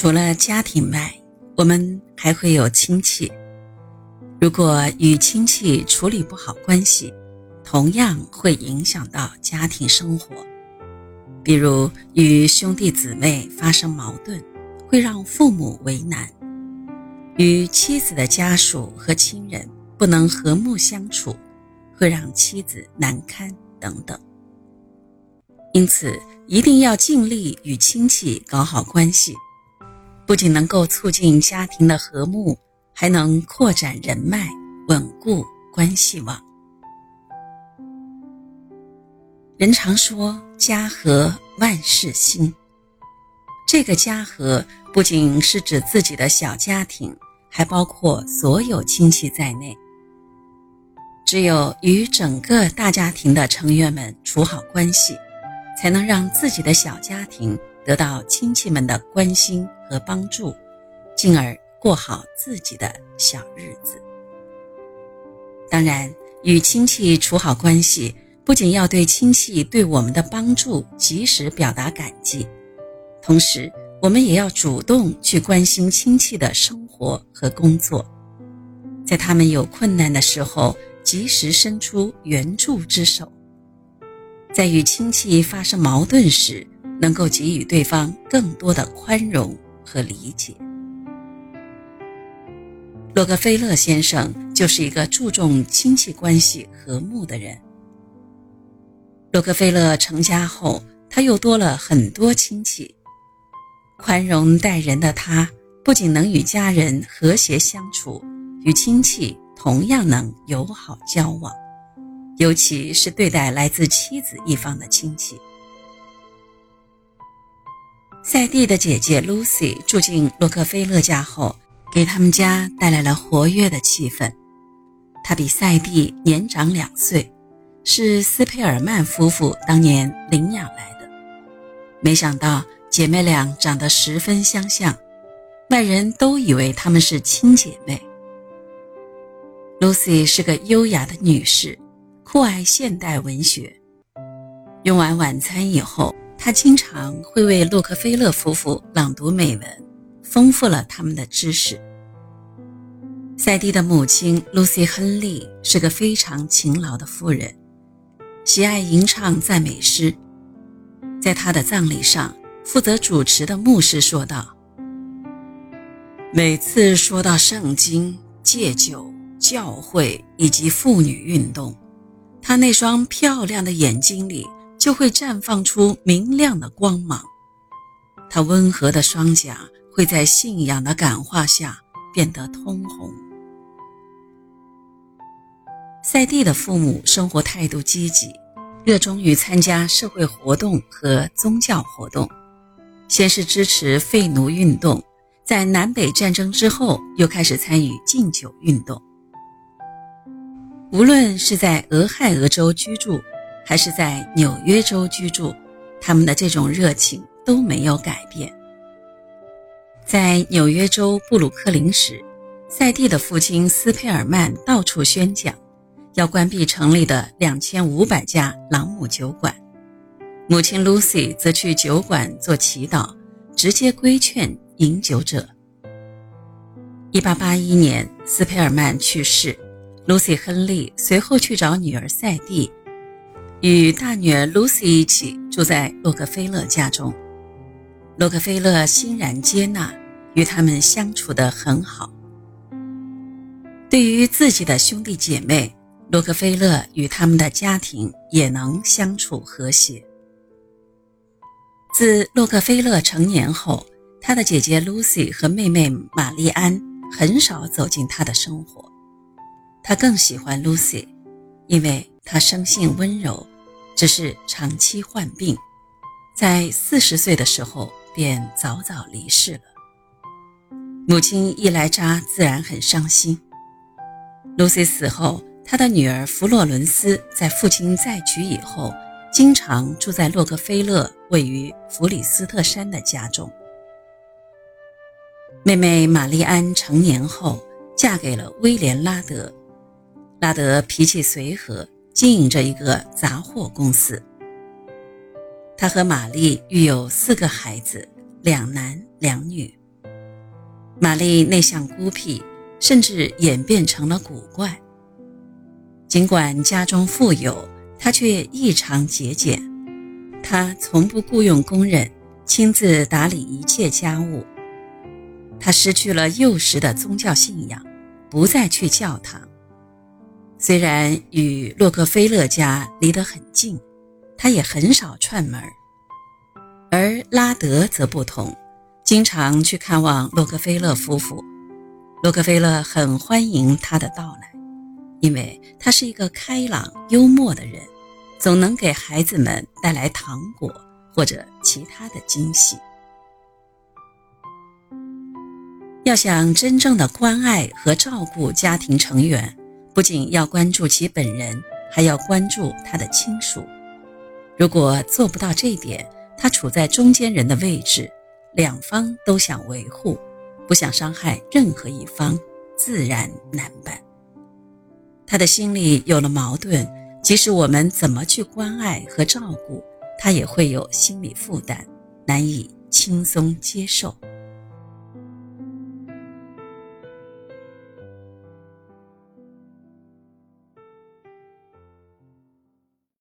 除了家庭外，我们还会有亲戚。如果与亲戚处理不好关系，同样会影响到家庭生活。比如与兄弟姊妹发生矛盾，会让父母为难；与妻子的家属和亲人不能和睦相处，会让妻子难堪等等。因此，一定要尽力与亲戚搞好关系，不仅能够促进家庭的和睦，还能扩展人脉，稳固关系网。人常说“家和万事兴”，这个“家和”不仅是指自己的小家庭，还包括所有亲戚在内。只有与整个大家庭的成员们处好关系。才能让自己的小家庭得到亲戚们的关心和帮助，进而过好自己的小日子。当然，与亲戚处好关系，不仅要对亲戚对我们的帮助及时表达感激，同时我们也要主动去关心亲戚的生活和工作，在他们有困难的时候，及时伸出援助之手。在与亲戚发生矛盾时，能够给予对方更多的宽容和理解。洛克菲勒先生就是一个注重亲戚关系和睦的人。洛克菲勒成家后，他又多了很多亲戚。宽容待人的他，不仅能与家人和谐相处，与亲戚同样能友好交往。尤其是对待来自妻子一方的亲戚，赛蒂的姐姐 Lucy 住进洛克菲勒家后，给他们家带来了活跃的气氛。她比赛蒂年长两岁，是斯佩尔曼夫妇当年领养来的。没想到姐妹俩长得十分相像，外人都以为她们是亲姐妹。Lucy 是个优雅的女士。酷爱现代文学。用完晚餐以后，他经常会为洛克菲勒夫妇朗读美文，丰富了他们的知识。赛蒂的母亲露西·亨利是个非常勤劳的妇人，喜爱吟唱赞美诗。在他的葬礼上，负责主持的牧师说道：“每次说到圣经、戒酒、教会以及妇女运动。”他那双漂亮的眼睛里就会绽放出明亮的光芒，他温和的双颊会在信仰的感化下变得通红。赛蒂的父母生活态度积极，热衷于参加社会活动和宗教活动。先是支持废奴运动，在南北战争之后又开始参与禁酒运动。无论是在俄亥俄州居住，还是在纽约州居住，他们的这种热情都没有改变。在纽约州布鲁克林时，赛蒂的父亲斯佩尔曼到处宣讲，要关闭城里的两千五百家朗姆酒馆。母亲 Lucy 则去酒馆做祈祷，直接规劝饮酒者。一八八一年，斯佩尔曼去世。Lucy 亨利随后去找女儿赛蒂，与大女儿 Lucy 一起住在洛克菲勒家中。洛克菲勒欣然接纳，与他们相处得很好。对于自己的兄弟姐妹，洛克菲勒与他们的家庭也能相处和谐。自洛克菲勒成年后，他的姐姐 Lucy 和妹妹玛丽安很少走进他的生活。他更喜欢 Lucy，因为她生性温柔，只是长期患病，在四十岁的时候便早早离世了。母亲伊莱扎自然很伤心。Lucy 死后，她的女儿弗洛伦斯在父亲再娶以后，经常住在洛克菲勒位于弗里斯特山的家中。妹妹玛丽安成年后，嫁给了威廉拉德。拉德脾气随和，经营着一个杂货公司。他和玛丽育有四个孩子，两男两女。玛丽内向孤僻，甚至演变成了古怪。尽管家中富有，她却异常节俭。她从不雇佣工人，亲自打理一切家务。她失去了幼时的宗教信仰，不再去教堂。虽然与洛克菲勒家离得很近，他也很少串门而拉德则不同。经常去看望洛克菲勒夫妇，洛克菲勒很欢迎他的到来，因为他是一个开朗幽默的人，总能给孩子们带来糖果或者其他的惊喜。要想真正的关爱和照顾家庭成员，不仅要关注其本人，还要关注他的亲属。如果做不到这点，他处在中间人的位置。两方都想维护，不想伤害任何一方，自然难办。他的心里有了矛盾，即使我们怎么去关爱和照顾，他也会有心理负担，难以轻松接受。